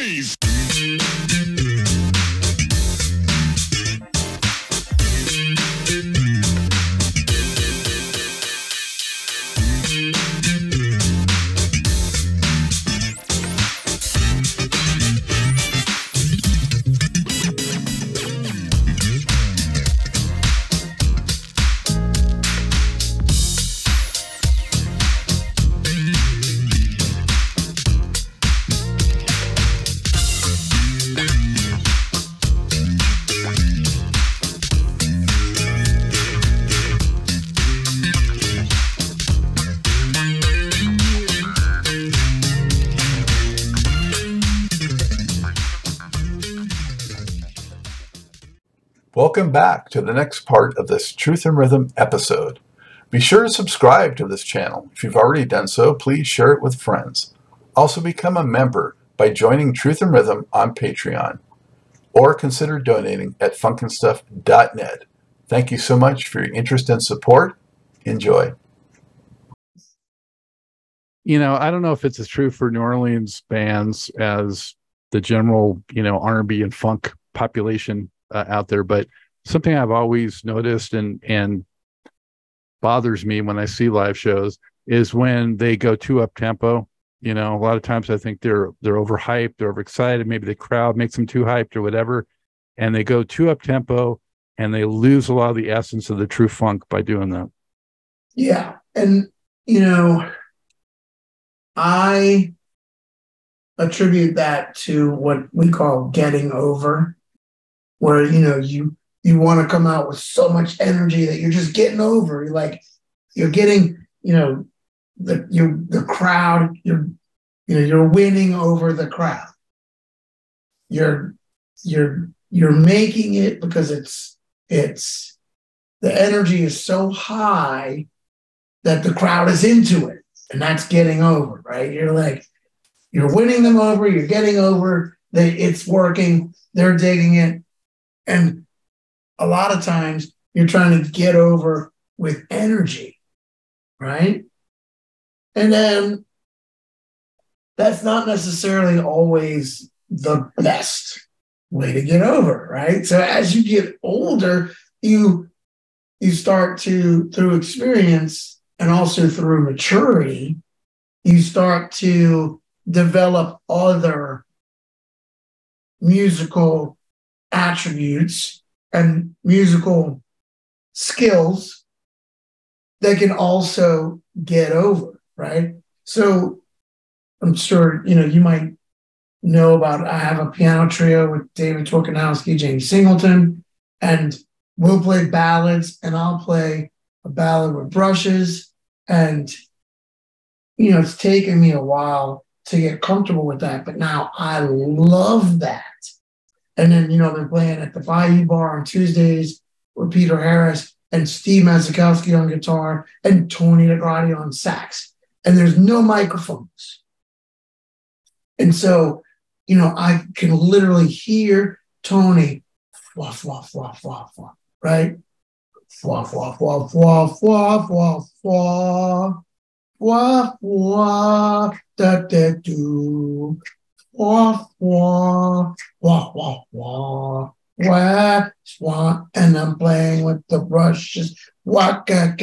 please. Welcome back to the next part of this Truth in Rhythm episode. Be sure to subscribe to this channel. If you've already done so, please share it with friends. Also, become a member by joining Truth in Rhythm on Patreon or consider donating at funknstuff.net. Thank you so much for your interest and support. Enjoy. you know, I don't know if it's as true for New Orleans bands as the general, you know, R&B and funk population uh, out there, but something I've always noticed and and bothers me when I see live shows is when they go too up tempo. You know, a lot of times I think they're they're overhyped, they're overexcited. Maybe the crowd makes them too hyped or whatever, and they go too up tempo and they lose a lot of the essence of the true funk by doing that. Yeah. And, you know, I attribute that to what we call getting over, where, you know, you, you want to come out with so much energy that you're just getting over. You're like, you're getting, you know, the, you, the crowd, you're, you know, you're winning over the crowd. You're, you're, you're making it because it's, it's, the energy is so high that the crowd is into it. And that's getting over, right? You're like, you're winning them over, you're getting over, they, it's working, they're digging it. And a lot of times you're trying to get over with energy, right? And then that's not necessarily always the best way to get over, right? So as you get older, you you start to through experience and also through maturity, you start to develop other musical attributes and musical skills that can also get over, right? So I'm sure, you know, you might know about I have a piano trio with David Torkanowsky, Jamie Singleton, and we'll play ballads and I'll play a ballad with brushes. And, you know, it's taken me a while to get comfortable with that, but now I love that. And then, you know, been playing at the Bayou Bar on Tuesdays with Peter Harris and Steve Masakowski on guitar and Tony Dagradi on sax. And there's no microphones. And so, you know, I can literally hear Tony fluff, fluff, fluff, fluff, fluff, right? Fluff, fluff, fluff, fluff, fluff, fluff, fluff, fluff, fluff, da da do. Wah, wah, wah, wah, wah, wah, wah, and I'm playing with the brushes. Wah, wah,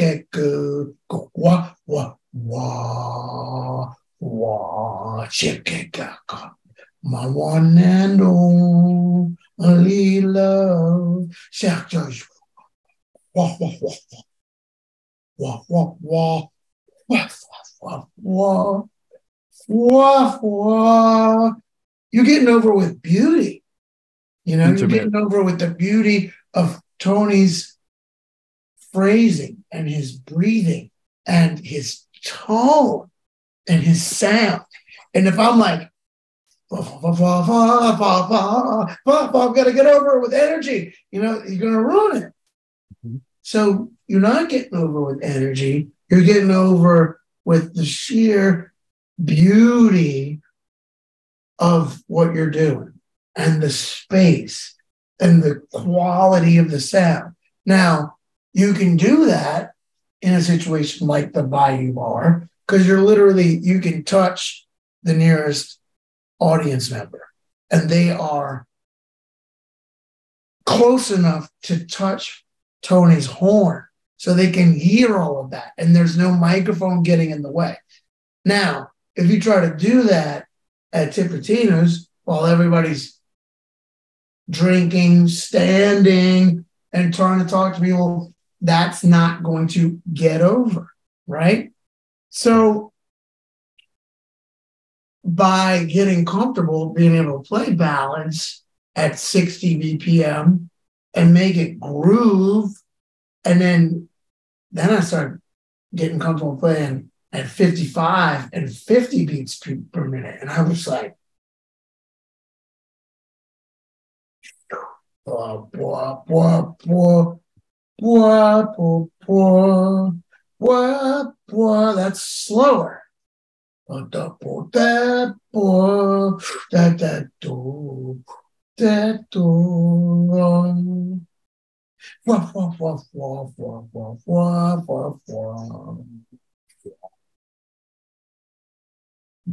wah, wah, wah, chicka, ga, ga. My one and only love, shout joy. Wah, wah, wah, wah, wah, wah, wah, wah, wah, wah, wah. You're getting over with beauty. You know, Intimate. you're getting over with the beauty of Tony's phrasing and his breathing and his tone and his sound. And if I'm like, "Fa, fa, fa, fa, fa, fa, fa, fa, I've got to get over it with energy, you know, you're going to ruin it. Mhm. So you're not getting over with energy. You're getting over with the sheer beauty of what you're doing and the space and the quality of the sound. Now, you can do that in a situation like the Bayou Bar because you're literally, you can touch the nearest audience member. and they are close enough to touch Tony's horn so they can hear all of that. And there's no microphone getting in the way. Now, if you try to do that at Tipitina's while everybody's drinking, standing, and trying to talk to people, that's not going to get over, right? So, by getting comfortable being able to play ballads at 60 BPM and make it groove, and then then I started getting comfortable playing at 55 and 50 beats per, per minute, and I was like, blah, blah, blah, blah, blah, blah, blah, blah, blah. That's slower.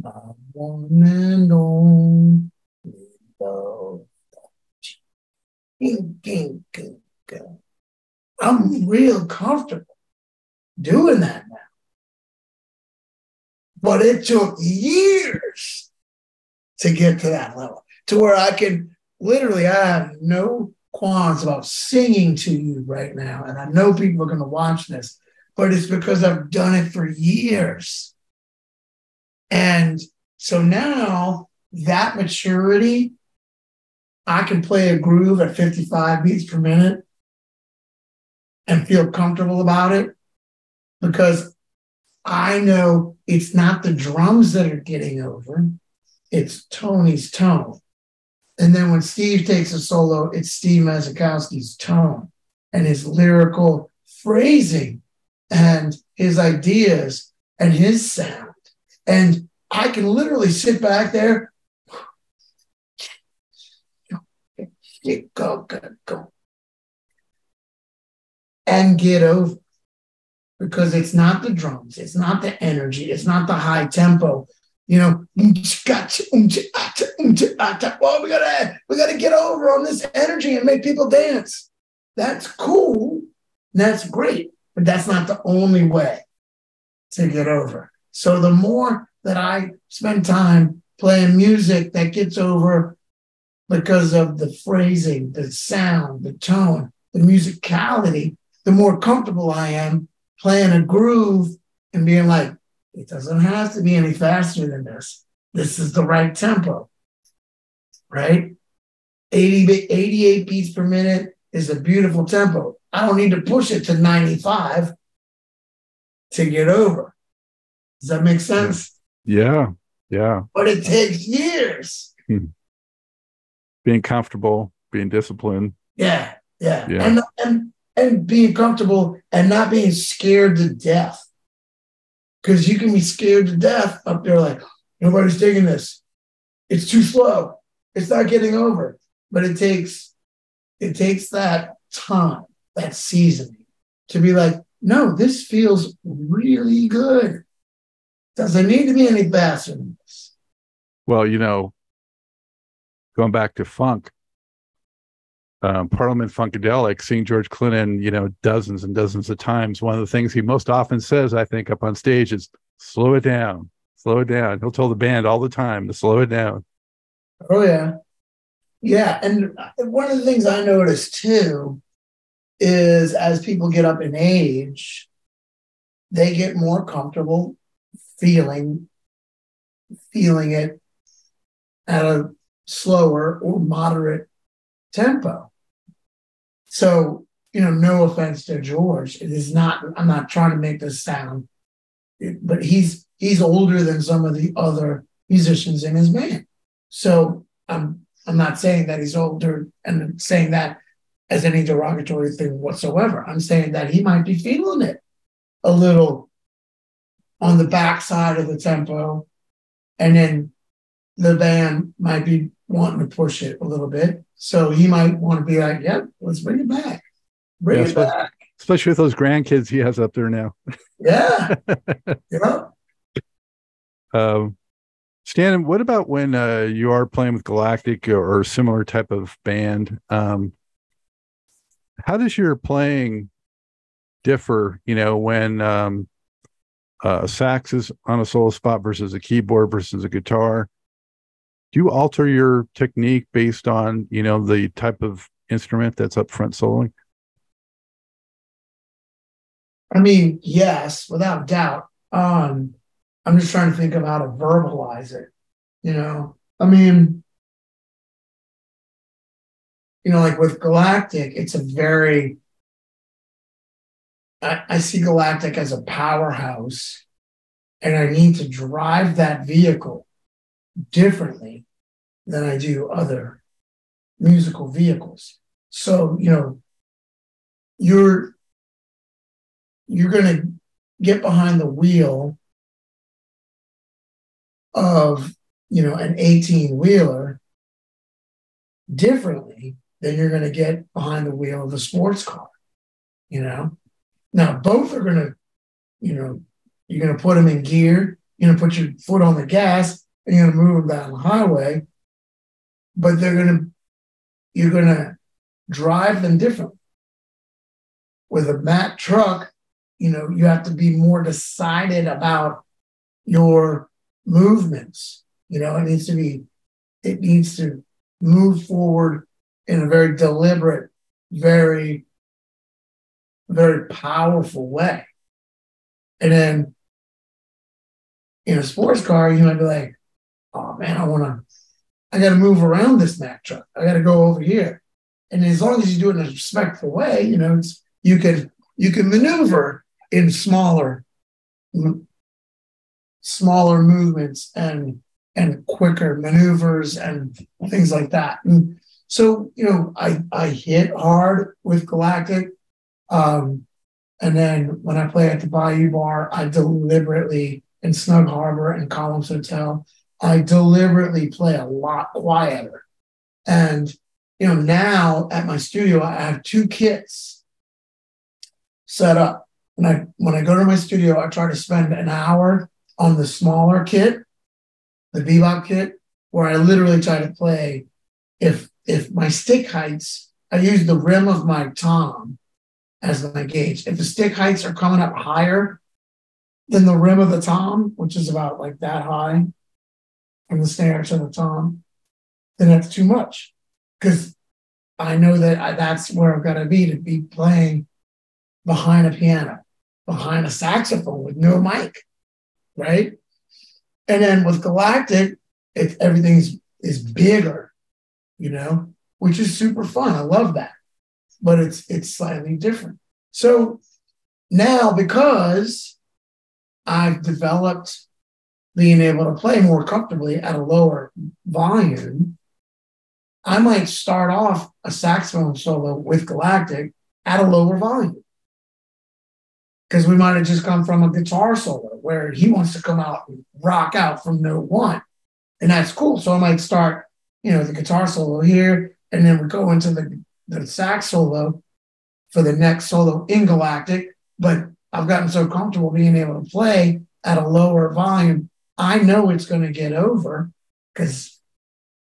One and only love. I'm real comfortable doing that now. But it took years to get to that level, to where I can literally, I have no qualms about singing to you right now. And I know people are going to watch this, but it's because I've done it for years. And so now that maturity I can play a groove at 55 beats per minute and feel comfortable about it because I know it's not the drums that are getting over, it's Tony's tone. And then when Steve takes a solo, it's Steve Masakowski's tone and his lyrical phrasing and his ideas and his sound. And I can literally sit back there go, go, go. And get over. Because it's not the drums, it's not the energy, it's not the high tempo. You know, we gotta we gotta get over on this energy and make people dance. That's cool. That's great, but that's not the only way to get over. So the more that I spend time playing music that gets over because of the phrasing, the sound, the tone, the musicality, the more comfortable I am playing a groove and being like, it doesn't have to be any faster than this. This is the right tempo, right? 80, 88 beats per minute is a beautiful tempo. I don't need to push it to 95 to get over. Does that make sense? Yeah, yeah. But it takes years. Hmm being comfortable, being disciplined. Yeah, yeah, yeah. And and and being comfortable and not being scared to death. Because you can be scared to death up there, like nobody's taking this. It's too slow. It's not getting over. But it takes it takes that time, that seasoning, to be like, no, this feels really good. Doesn't need to be any this. Well, you know, going back to funk, um, Parliament Funkadelic, seeing George Clinton, you know, dozens and dozens of times. One of the things he most often says, I think, up on stage is slow it down, slow it down. He'll tell the band all the time to slow it down. Oh, yeah. Yeah. And one of the things I noticed too is as people get up in age, they get more comfortable feeling feeling it at a slower or moderate tempo. So, you know, no offense to George, it is not, I'm not trying to make this sound, but he's he's older than some of the other musicians in his band. So I'm I'm not saying that he's older and saying that as any derogatory thing whatsoever. I'm saying that he might be feeling it a little on the backside of the tempo. And then the band might be wanting to push it a little bit. So he might want to be like, yep, let's bring it back. Bring yeah, it back. Especially with those grandkids he has up there now. yeah. yeah. Um, Stan, what about when uh, you are playing with Galactic or, or similar type of band? Um, how does your playing differ? You know, when um, uh, sax is on a solo spot versus a keyboard versus a guitar. Do you alter your technique based on you know the type of instrument that's up front soloing? I mean, yes, without doubt. Um, I'm just trying to think of how to verbalize it. You know, I mean, you know, like with Galactic, it's a very, I, I see Galactic as a powerhouse, and I need to drive that vehicle differently than I do other musical vehicles. So, you know, you're you're going to get behind the wheel of you know an 18 wheeler differently than you're going to get behind the wheel of a sports car you know now both are going to you know you're going to put them in gear you're going to put your foot on the gas and you're going to move them down the highway but they're going to you're going to drive them differently with a Mack truck you know you have to be more decided about your movements you know it needs to be it needs to move forward in a very deliberate very very powerful way and then in a sports car you might be like oh man i want to i got to move around this Mack truck i got to go over here and as long as you do it in a respectful way you know you can you can maneuver in smaller smaller movements and and quicker maneuvers and things like that. And so, you know, I I hit hard with Galactic. Um, and then when I play at the Bayou Bar, I deliberately in Snug Harbor and Columns Hotel, I deliberately play a lot quieter. And you know, now at my studio, I have two kits set up And I when I go to my studio, I try to spend an hour on the smaller kit, the bebop kit, where I literally try to play. If if my stick heights, I use the rim of my tom as my gauge. If the stick heights are coming up higher than the rim of the tom, which is about like that high from the snare to the tom, then that's too much because I know that I, that's where I've got to be to be playing behind a piano behind a saxophone with no mic, right? And then with Galactic, it, everything's is bigger, you know, which is super fun. I love that, but it's it's slightly different. So now because I've developed being able to play more comfortably at a lower volume, I might start off a saxophone solo with Galactic at a lower volume because we might have just come from a guitar solo where he wants to come out and rock out from note one. And that's cool. So I might start, you know, the guitar solo here, and then we go into the, the sax solo for the next solo in Galactic. But I've gotten so comfortable being able to play at a lower volume. I know it's going to get over because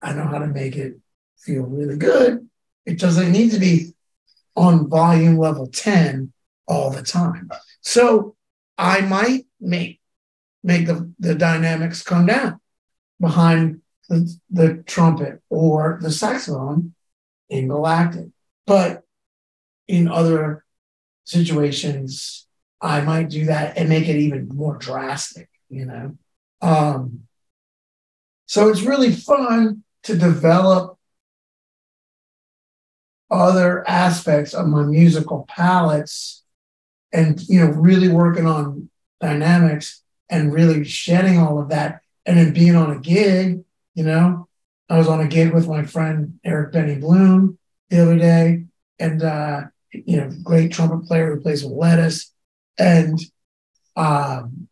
I know how to make it feel really good. It doesn't need to be on volume level 10 all the time. So I might make make the, the dynamics come down behind the, the trumpet or the saxophone in galactic. But in other situations, I might do that and make it even more drastic, you know. Um, so it's really fun to develop other aspects of my musical palettes and you know really working on dynamics and really shedding all of that and then being on a gig you know i was on a gig with my friend eric benny bloom the other day and uh you know great trumpet player who plays with lettuce and um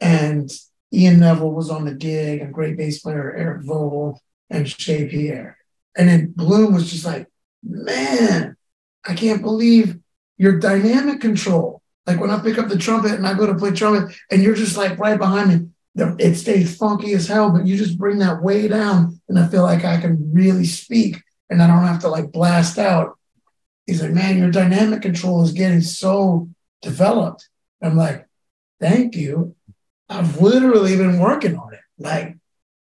and ian neville was on the gig and great bass player eric vogel and shea pierre and then bloom was just like man i can't believe your dynamic control. Like when I pick up the trumpet and I go to play trumpet and you're just like right behind me, it stays funky as hell, but you just bring that way down, and I feel like I can really speak, and I don't have to like blast out. He's like, man, your dynamic control is getting so developed. I'm like, thank you. I've literally been working on it. Like,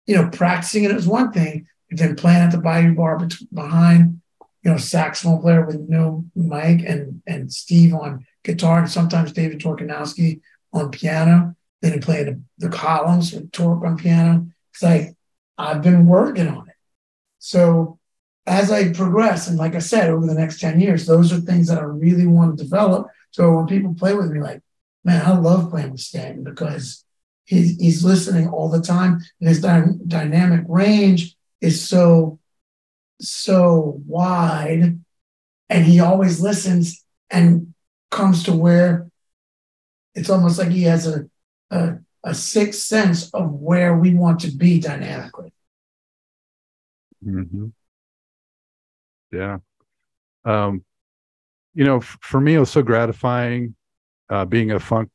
you know, practicing it is one thing, but then playing at the Bayou Bar behind, you know, saxophone player with no mic and and Steve on guitar, and sometimes David Torkanowsky on piano. Then he played the, columns with Torque on piano. It's like I've been working on it. So as I progress, and like I said, over the next 10 years, those are things that I really want to develop. So when people play with me, like, man, I love playing with Stanton because he's, he's listening all the time. And his dy- dynamic range is so, so wide. And he always listens and comes to where it's almost like he has a, a, a sixth sense of where we want to be dynamically. Mm-hmm. Yeah. Um, you know, f- for me, it was so gratifying uh, being a funk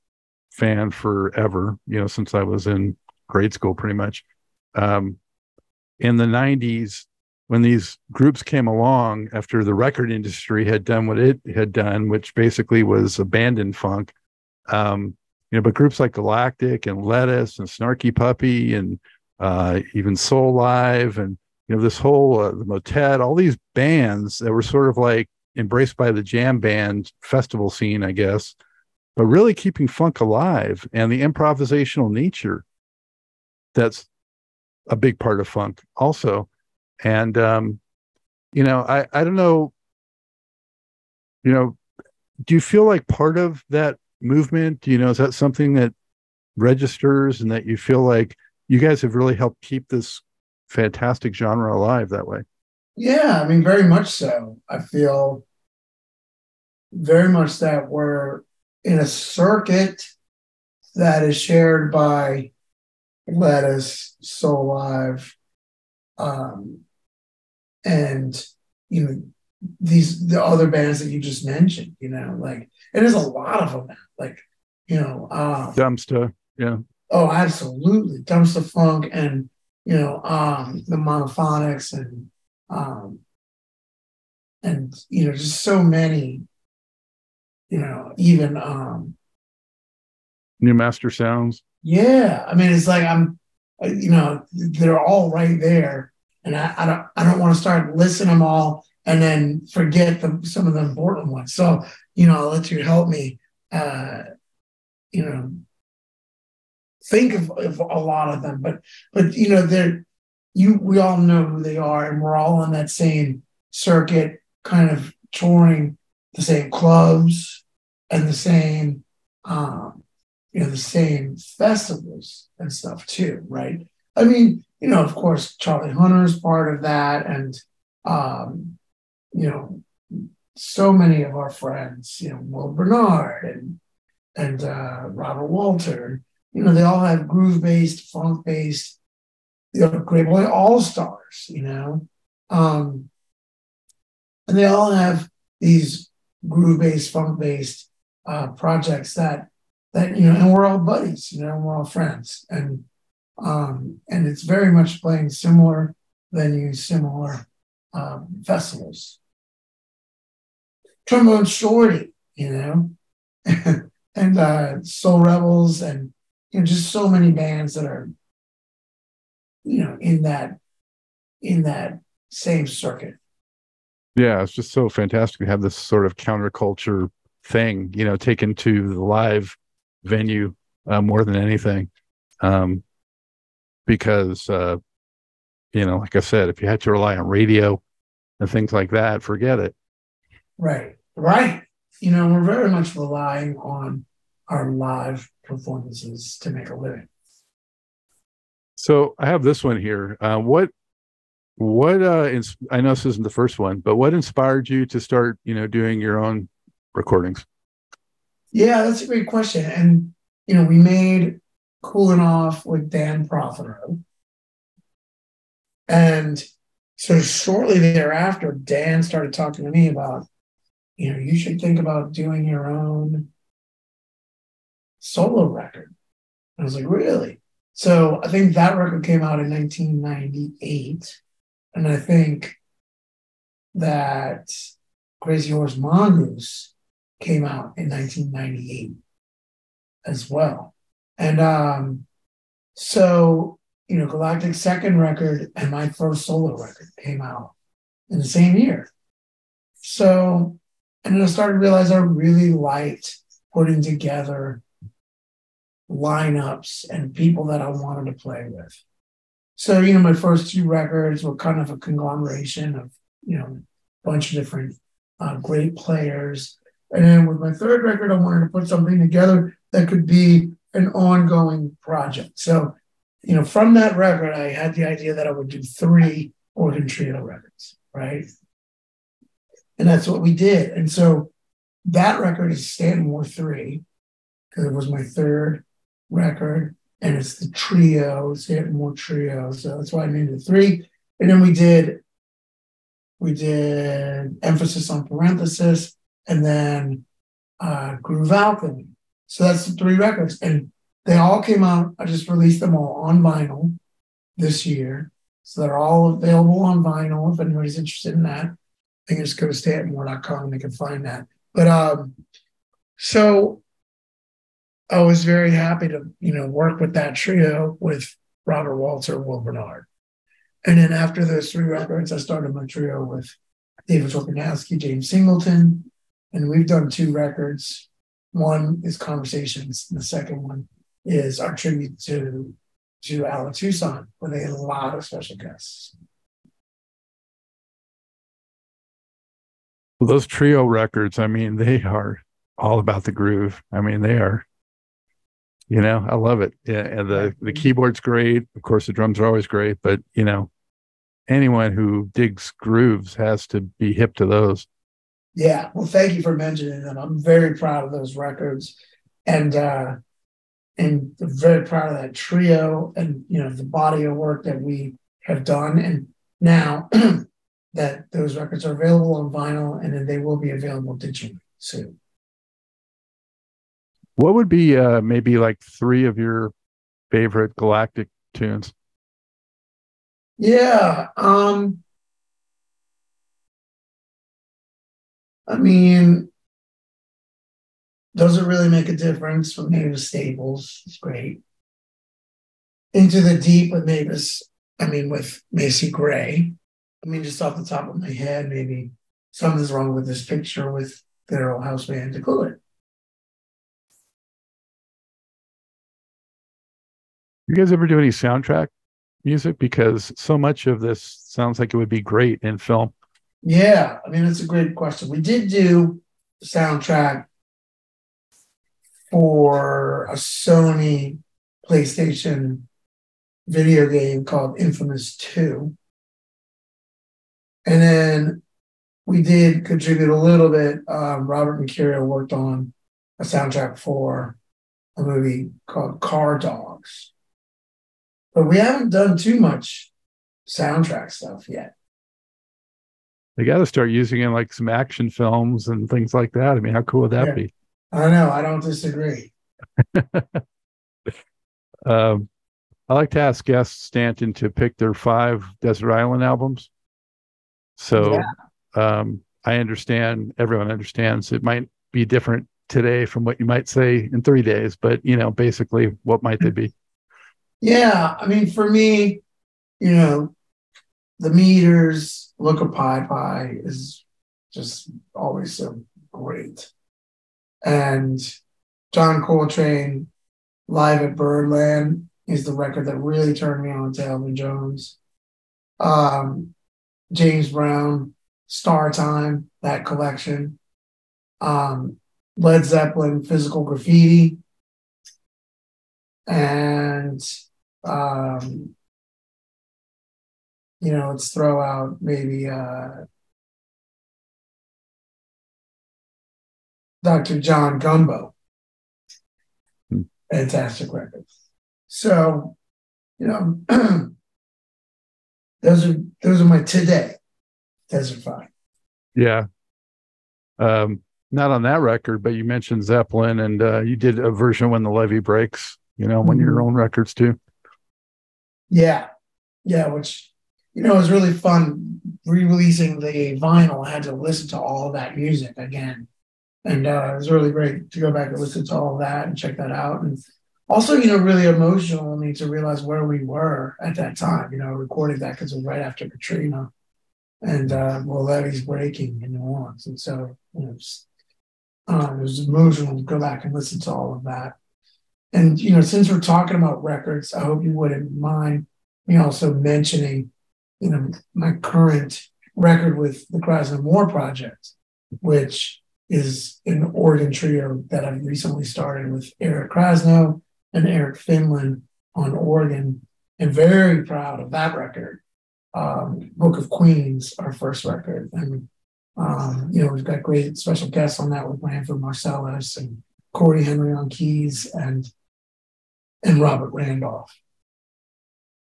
fan forever, you know, since I was in grade school pretty much. Um, in the 90s, when these groups came along after the record industry had done what it had done, which basically was abandoned funk, um, you know, but groups like Galactic and Lettuce and Snarky Puppy and uh, even Soulive and you know this whole uh, the Motet, all these bands that were sort of like embraced by the jam band festival scene, I guess, but really keeping funk alive and the improvisational nature that's a big part of funk also. And um, you know, I I don't know, you know, do you feel like part of that movement? You know, is that something that registers and that you feel like you guys have really helped keep this fantastic genre alive that way. Yeah, I mean, very much so. I feel very much that we're in a circuit that is shared by Lettuce, Soulive, um, and you know these the other bands that you just mentioned. You know, like there's a lot of them. Like you know, uh, Dumpster, yeah. Oh, absolutely, Dumpster Funk and you know, um, the monophonics and um, and you know, just so many, you know, even um, new master sounds. Yeah, I mean, it's like I'm, you know, they're all right there, and I, I don't, I don't want to start listing them all and then forget the, some of the important ones. So, you know, I'll let you help me, uh, you know, think of, of a lot of them, but but you know they're you we all know who they are, and we're all on that same circuit, kind of touring the same clubs and the same um, you know the same festivals and stuff too, right? I mean, you know, of course, Charlie Hunter is part of that, and um, you know, so many of our friends, you know, Will Bernard and and uh, Robert Walter, you know, they all have groove based, funk based, you know, Greyboy Allstars, you know. Um, and they all have these groove based, funk based uh, projects that that you know, and we're all buddies, you know, we're all friends, and um, and it's very much playing similar venues, similar um, festivals. Trombone Shorty, you know, and uh, Soul Rebels, and you know, just so many bands that are, you know, in that in that same circuit. Yeah, it's just so fantastic to have this sort of counterculture thing, you know, taken to the live venue uh, more than anything. Um, because, uh, you know, like I said, if you had to rely on radio and things like that, forget it. Right, right. You know, we're very much relying on our live performances to make a living. So I have this one here. Uh, what what uh ins- I know this isn't the first one, but what inspired you to start, you know, doing your own recordings? Yeah, that's a great question. And you know, we made Cooling Off with Dan Prothero. And so shortly thereafter, Dan started talking to me about, you know, you should think about doing your own solo record. I was like, really? So I think that record came out in 1998. And I think that Crazy Horse Mongoose came out in 1998 as well. And um, so, you know, Galactic's second record and my first solo record came out in the same year. So, and I started to realize I really liked putting together lineups and people that I wanted to play with. So, you know, my first two records were kind of a conglomeration of, you know, a bunch of different uh, great players. And then with my third record, I wanted to put something together that could be an ongoing project. So, you know, from that record, I had the idea that I would do three organ trio records, right? And that's what we did. And so that record is Stanton Moore 3, because it was my third record, and it's the trio, Stanton Moore Trio. So that's why I named it three. And then we did we did emphasis on parenthesis and then uh, Groove Alchemy. So that's the three records. And they all came out. I just released them all on vinyl this year. So they're all available on vinyl if anybody's interested in that. They can just go to stantonmoore.com and they can find that. But um, so I was very happy to, you know, work with that trio with Robert Walter, Will Bernard. And then after those three records, I started my trio with David Torkanowsky, James Singleton, and we've done two records. One is Conversations, and the second one is our tribute to to where they had a lot of special guests. Those trio records, I mean, they are all about the groove. I mean, they are, you know, I love it. Yeah, and the the keyboard's great. Of course, the drums are always great, but you know, anyone who digs grooves has to be hip to those. Yeah, well, thank you for mentioning them. I'm very proud of those records, and uh, and very proud of that trio, and you know the body of work that we have done, and now that those records are available on vinyl, and then they will be available digitally soon. What would be uh, maybe like three of your favorite Galactic tunes? Yeah. Um, I mean, doesn't really make a difference from Mavis Staples. It's great. Into the Deep with Mavis, I mean, with Macy Gray. I mean, just off the top of my head, maybe something's wrong with this picture with their old house band to cool it. You guys ever do any soundtrack music? Because so much of this sounds like it would be great in film. Yeah, I mean, it's a great question. We did do the soundtrack for a Sony PlayStation video game called Infamous 2. And then we did contribute a little bit. Um, Robert Mercurio worked on a soundtrack for a movie called Car Dogs. But we haven't done too much soundtrack stuff yet. They got to start using it in like some action films and things like that. I mean, how cool would that Yeah. be? I know, I don't disagree. Um, I like to ask guests Stanton to pick their five Desert Island albums. So um, I understand, everyone understands it might be different today from what you might say in three days, but you know, basically, what might they be? Yeah, I mean, for me, you know, the meters, Look-Ka Py Py is just always so great. And John Coltrane live at Birdland is the record that really turned me on to Elvin Jones. Um, James Brown, Star Time, that collection. Um, Led Zeppelin, Physical Graffiti. And um, you know, let's throw out maybe uh, Dr. John Gumbo. Hmm. Fantastic record. So, you know, those are those are my today Desert Five. Yeah. Um, not on that record, but you mentioned Zeppelin and uh, you did a version when the levee breaks, you know, one of your own records too. Yeah, yeah, which you know was really fun re-releasing the vinyl. I had to listen to all that music again, and uh, it was really great to go back and listen to all that and check that out. And also, you know, really emotional I mean, to realize where we were at that time. You know, recording that because it was right after Katrina and uh, well, levees breaking in New Orleans, and so you know, just, um, it was emotional to go back and listen to all of that. And you know, since we're talking about records, I hope you wouldn't mind me also mentioning, you know, my current record with the Krasno Moore Project, which is an organ trio that I've recently started with Eric Krasno and Eric Finland on organ, and very proud of that record. Um, Book of Queens, our first record, and um, you know we've got great special guests on that with Branford Marsalis and Cory Henry on keys and and Robert Randolph.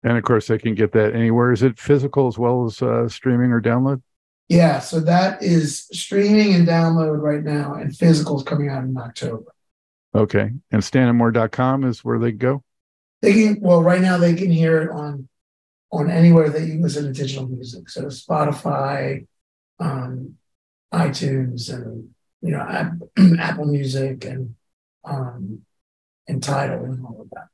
And of course, they can get that anywhere. Is it physical as well as uh, streaming or download? Yeah, so that is streaming and download right now, and physical is coming out in October. Okay. And stantonmoore.com is where they go? They can, well, right now they can hear it on on anywhere that you listen to digital music. So Spotify, um, iTunes, and you know, App, Apple Music and um, and Tidal and all of that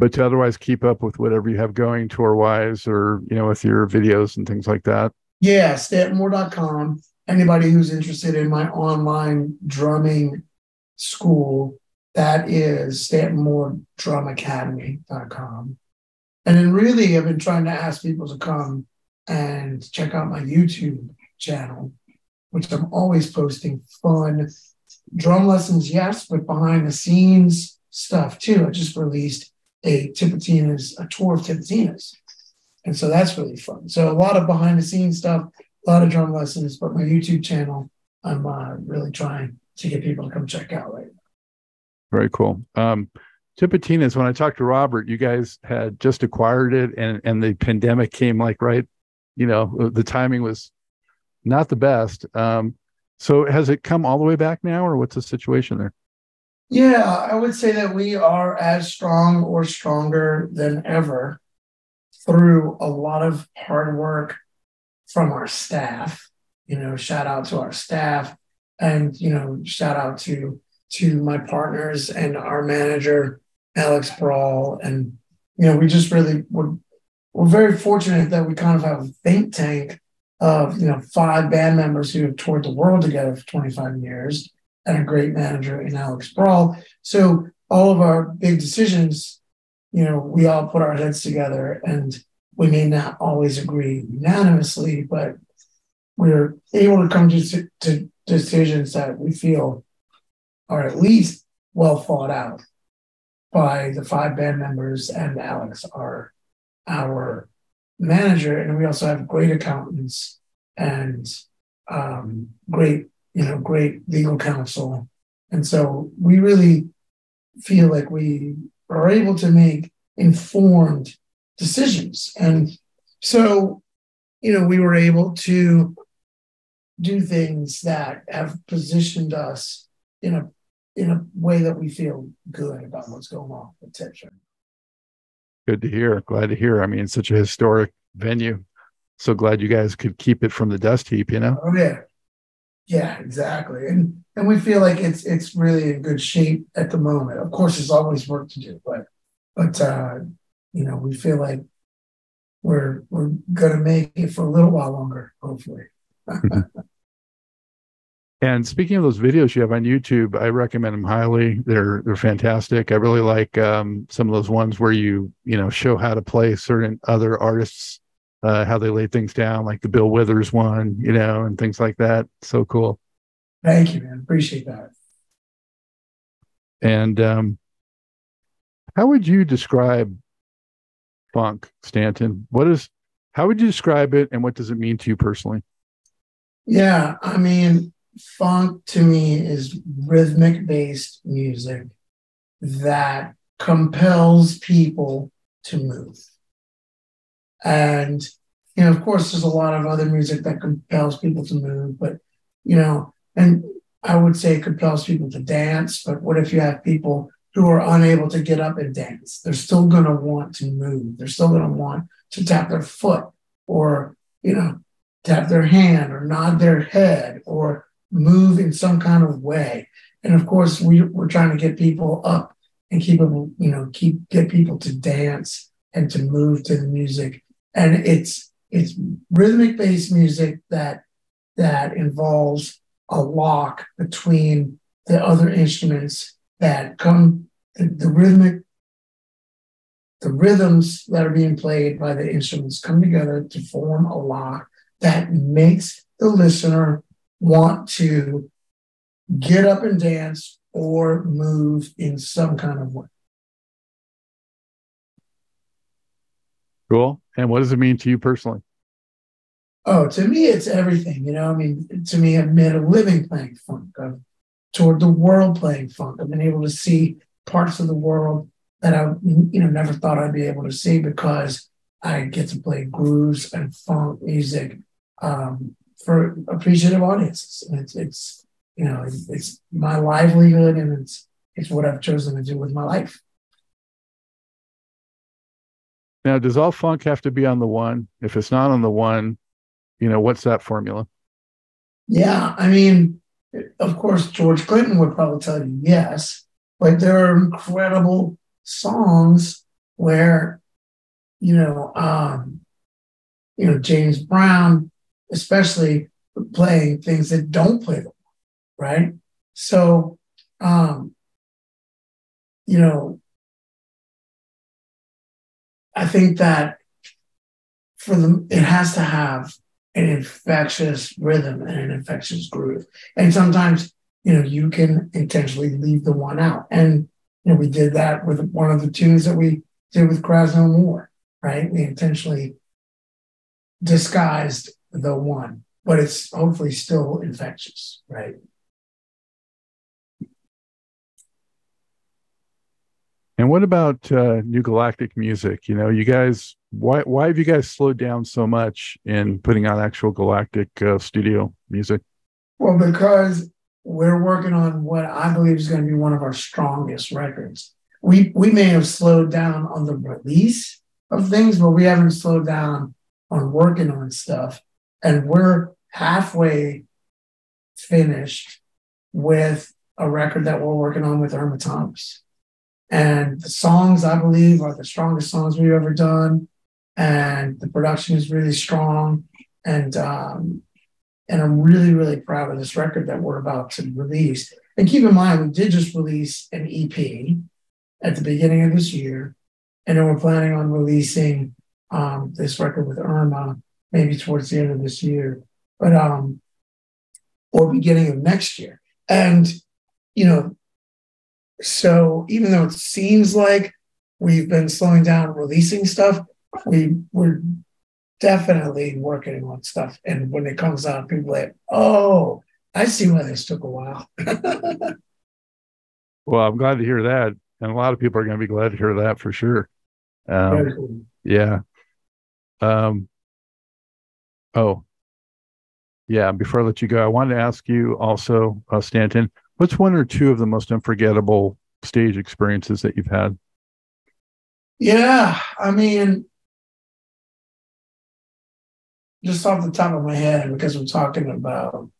but to otherwise keep up with whatever you have going tour wise or you know with your videos and things like that yeah stantonmoore.com anybody who's interested in my online drumming school that is stantonmooredrumacademy.com and then really i've been trying to ask people to come and check out my youtube channel which i'm always posting fun drum lessons yes but behind the scenes stuff too i just released a Tipitina's, a tour of Tipitina's. And so that's really fun. So a lot of behind the scenes stuff, a lot of drum lessons, but my YouTube channel, I'm uh, really trying to get people to come check out right now. Very cool. Um, Tipitina's, when I talked to Robert, you guys had just acquired it and, and the pandemic came like right, you know, the timing was not the best. Um, so has it come all the way back now or what's the situation there? Yeah, I would say that we are as strong or stronger than ever through a lot of hard work from our staff. You know, shout out to our staff and you know, shout out to to my partners and our manager, Alex Brawl. And you know, we just really we're, we're very fortunate that we kind of have a think tank of you know five band members who have toured the world together for 25 years and a great manager in Alex Brawl. So all of our big decisions, you know, we all put our heads together and we may not always agree unanimously, but we're able to come to, to decisions that we feel are at least well thought out by the five band members and Alex, our our manager, and we also have great accountants and um, great you know, great legal counsel. And so we really feel like we are able to make informed decisions. And so, you know, we were able to do things that have positioned us in a in a way that we feel good about what's going on with Tipster. Good to hear. Glad to hear. I mean, it's such a historic venue. So glad you guys could keep it from the dust heap, you know? Oh yeah. Yeah, exactly. And and we feel like it's it's really in good shape at the moment. Of course, there's always work to do, but but uh, you know, we feel like we're we're gonna make it for a little while longer, hopefully. and speaking of those videos you have on YouTube, I recommend them highly. They're they're fantastic. I really like um, some of those ones where you you know show how to play certain other artists uh, how they lay things down, like the Bill Withers one, you know, and things like that. So cool. Thank you, man. Appreciate that. And um, how would you describe funk, Stanton? What is, how would you describe it, and what does it mean to you personally? Yeah, I mean, funk to me is rhythmic based music that compels people to move. And, you know, of course, there's a lot of other music that compels people to move, but, you know, and I would say it compels people to dance. But what if you have people who are unable to get up and dance. They're still going to want to move. They're still going to want to tap their foot or, you know, tap their hand or nod their head or move in some kind of way. And of course, we, we're trying to get people up and keep them, you know, keep get people to dance and to move to the music. And it's it's rhythmic based music that that involves a lock between the other instruments that come the, the rhythmic the rhythms that are being played by the instruments come together to form a lock that makes the listener want to get up and dance or move in some kind of way. Cool. And what does it mean to you personally? Oh, to me, it's everything. You know, I mean, to me, I've made a living playing funk. I've toured the world playing funk. I've been able to see parts of the world that I, you know, never thought I'd be able to see because I get to play grooves and funk music um, for appreciative audiences. And it's, it's you know, it's, it's my livelihood and it's it's what I've chosen to do with my life. Now, does all funk have to be on the one? If it's not on the one, you know, what's that formula? Yeah, I mean, of course, George Clinton would probably tell you yes, but there are incredible songs where, you know, um, you know, James Brown, especially playing things that don't play the right? So, um, you know, I think that for them, it has to have an infectious rhythm and an infectious groove. And sometimes, you know, you can intentionally leave the one out. And, you know, we did that with one of the tunes that we did with Krasno Moore, right? We intentionally disguised the one, but it's hopefully still infectious, right? And what about uh, New Galactic Music? You know, you guys, why why have you guys slowed down so much in putting out actual Galactic uh, studio music? Well, because we're working on what I believe is going to be one of our strongest records. We we may have slowed down on the release of things, but we haven't slowed down on working on stuff. And we're halfway finished with a record that we're working on with Irma Thomas. And the songs, I believe, are the strongest songs we've ever done. And the production is really strong. And um, and I'm really, really proud of this record that we're about to release. And keep in mind, we did just release an EP at the beginning of this year. And then we're planning on releasing um, this record with Irma maybe towards the end of this year, but um, or beginning of next year. And you know, so even though it seems like we've been slowing down releasing stuff, we we're definitely working on stuff. And when it comes out, people are like, oh, I see why this took a while. well, I'm glad to hear that. And a lot of people are going to be glad to hear that for sure. Um, cool. Yeah. Um, oh, yeah. Before I let you go, I wanted to ask you also, uh, Stanton, What's one or two of the most unforgettable stage experiences that you've had? Yeah, I mean, just off the top of my head, because we're talking about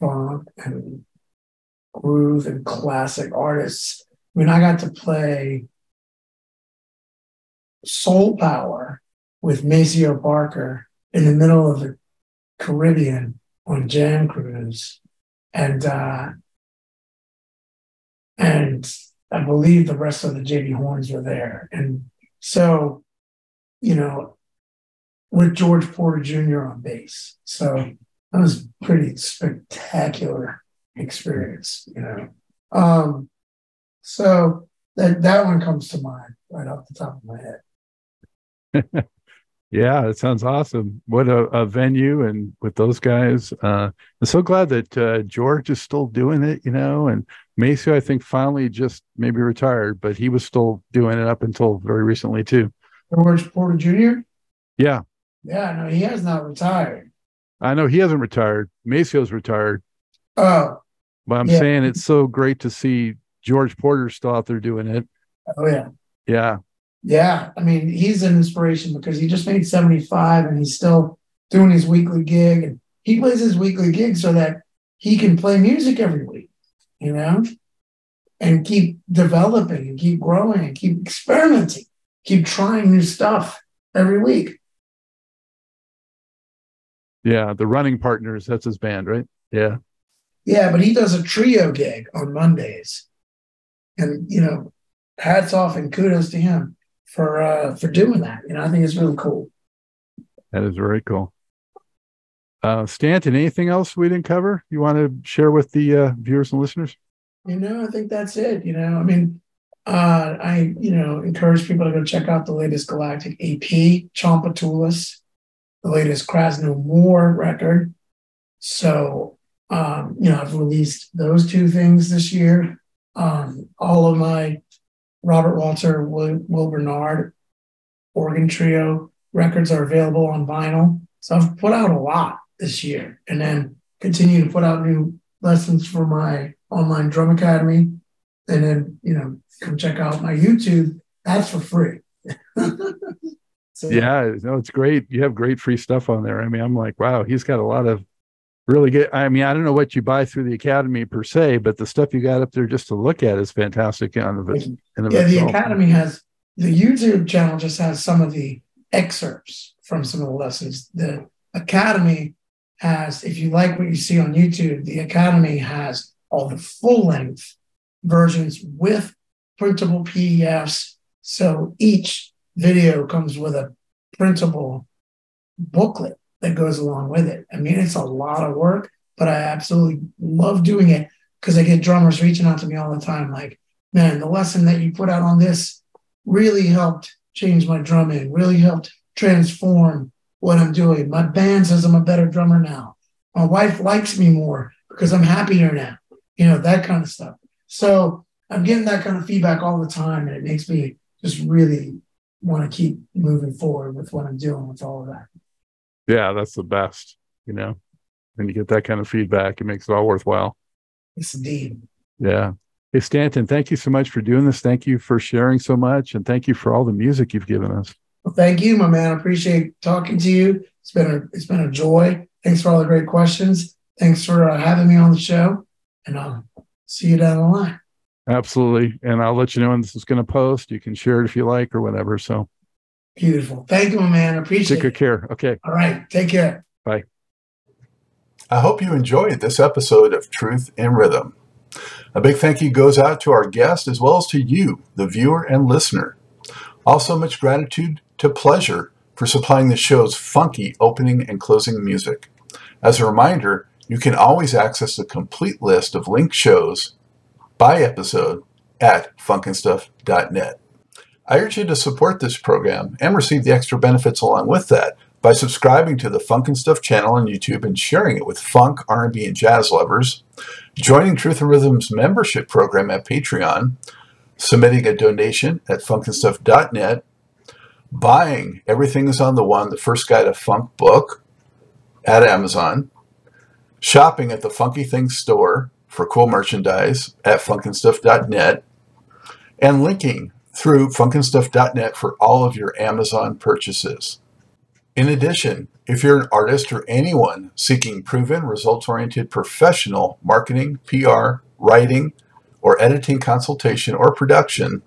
funk and groove and classic artists. I mean, I got to play Soul Power with Maceo Parker in the middle of the Caribbean on Jam Cruise and uh, and I believe the rest of the JB Horns were there, and so you know, with George Porter Jr. on bass, so that was pretty spectacular experience, you know. Um, so that that one comes to mind right off the top of my head. Yeah, it sounds awesome. What a, a, venue and with those guys. Uh, I'm so glad that uh, George is still doing it, you know, and Maceo, I think, finally just maybe retired, but he was still doing it up until very recently, too. George Porter Jr.? Yeah. Yeah, no, he has not retired. I know he hasn't retired. Maceo's retired. Oh. But I'm yeah. saying it's so great to see George Porter's still out there doing it. Oh yeah. Yeah. Yeah. I mean, he's an inspiration because he just made 75 and he's still doing his weekly gig. And he plays his weekly gig so that he can play music every week, you know, and keep developing and keep growing and keep experimenting, keep trying new stuff every week. Yeah. The Runnin' Pardners, that's his band, right? Yeah. Yeah, but he does a trio gig on Mondays. And, you know, hats off and kudos to him for uh for doing that. You know, I think it's really cool. That is very cool. Uh, Stanton, anything else we didn't cover you want to share with the uh, viewers and listeners? You know, I think that's it. You know, I mean, uh, I, you know, encourage people to go check out the latest Galactic EP, Tchompitoulas, the latest Krasno Moore record. So, um, you know, I've released those two things this year. Um, all of my Robert Walter, Will, Will Bernard organ trio records are available on vinyl. So I've put out a lot this year and then continue to put out new lessons for my online drum academy. And then, you know, come check out my YouTube. That's for free. so, yeah, no, it's great. You have great free stuff on there. I mean, I'm like, wow, he's got a lot of really good. I mean, I don't know what you buy through the academy per se, but the stuff you got up there just to look at is fantastic. On the, yeah, the academy has the YouTube channel just has some of the excerpts from some of the lessons. The academy has, if you like what you see on YouTube, the academy has all the full length versions with printable PDFs. So each video comes with a printable booklet that goes along with it. I mean, it's a lot of work, but I absolutely love doing it because I get drummers reaching out to me all the time like, man, the lesson that you put out on this really helped change my drumming, really helped transform what I'm doing. My band says I'm a better drummer now. My wife likes me more because I'm happier now, you know, that kind of stuff. So I'm getting that kind of feedback all the time, and it makes me just really want to keep moving forward with what I'm doing with all of that. Yeah, that's the best, you know. When you get that kind of feedback, it makes it all worthwhile. Yes, indeed. Yeah. Hey, Stanton, thank you so much for doing this. Thank you for sharing so much. And thank you for all the music you've given us. Well, thank you, my man. I appreciate talking to you. It's been a it's been a joy. Thanks for all the great questions. Thanks for uh, having me on the show, and I'll see you down the line. Absolutely, and I'll let you know when this is going to post. You can share it if you like or whatever. So beautiful. Thank you, my man. I appreciate. It. Take good care. Okay. All right. Take care. Bye. I hope you enjoyed this episode of Truth in Rhythm. A big thank you goes out to our guest as well as to you, the viewer and listener. Also, much gratitude to Pleasure for supplying the show's funky opening and closing music. As a reminder, you can always access the complete list of linked shows by episode at funknstuff.net. I urge you to support this program and receive the extra benefits along with that by subscribing to the Funk and Stuff channel on YouTube and sharing it with funk, R&B, and jazz lovers, joining Truth in Rhythm's membership program at Patreon, submitting a donation at funknstuff.net, buying Everything is on the One, the first guide to funk book at Amazon, shopping at the Funky Things store for cool merchandise at funknstuff.net, and linking through funknstuff.net for all of your Amazon purchases. In addition, if you're an artist or anyone seeking proven, results oriented professional marketing, PR, writing, or editing consultation or production,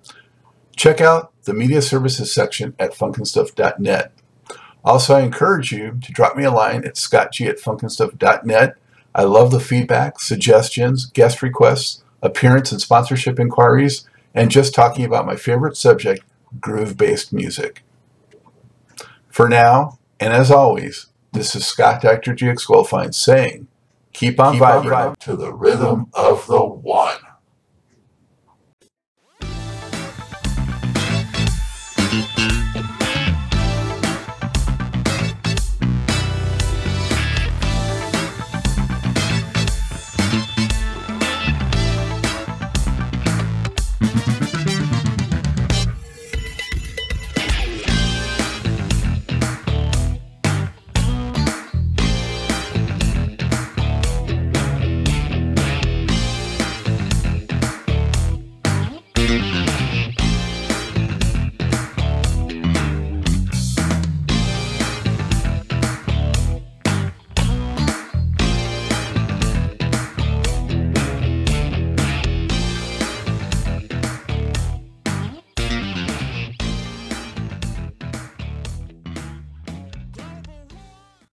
check out the media services section at funknstuff.net. Also, I encourage you to drop me a line at scottg at funknstuff.net. I love the feedback, suggestions, guest requests, appearance and sponsorship inquiries, and just talking about my favorite subject, groove based music. For now, and as always, this is Scott Dr. GX Goldfine saying, keep on keep vibing to the rhythm of the.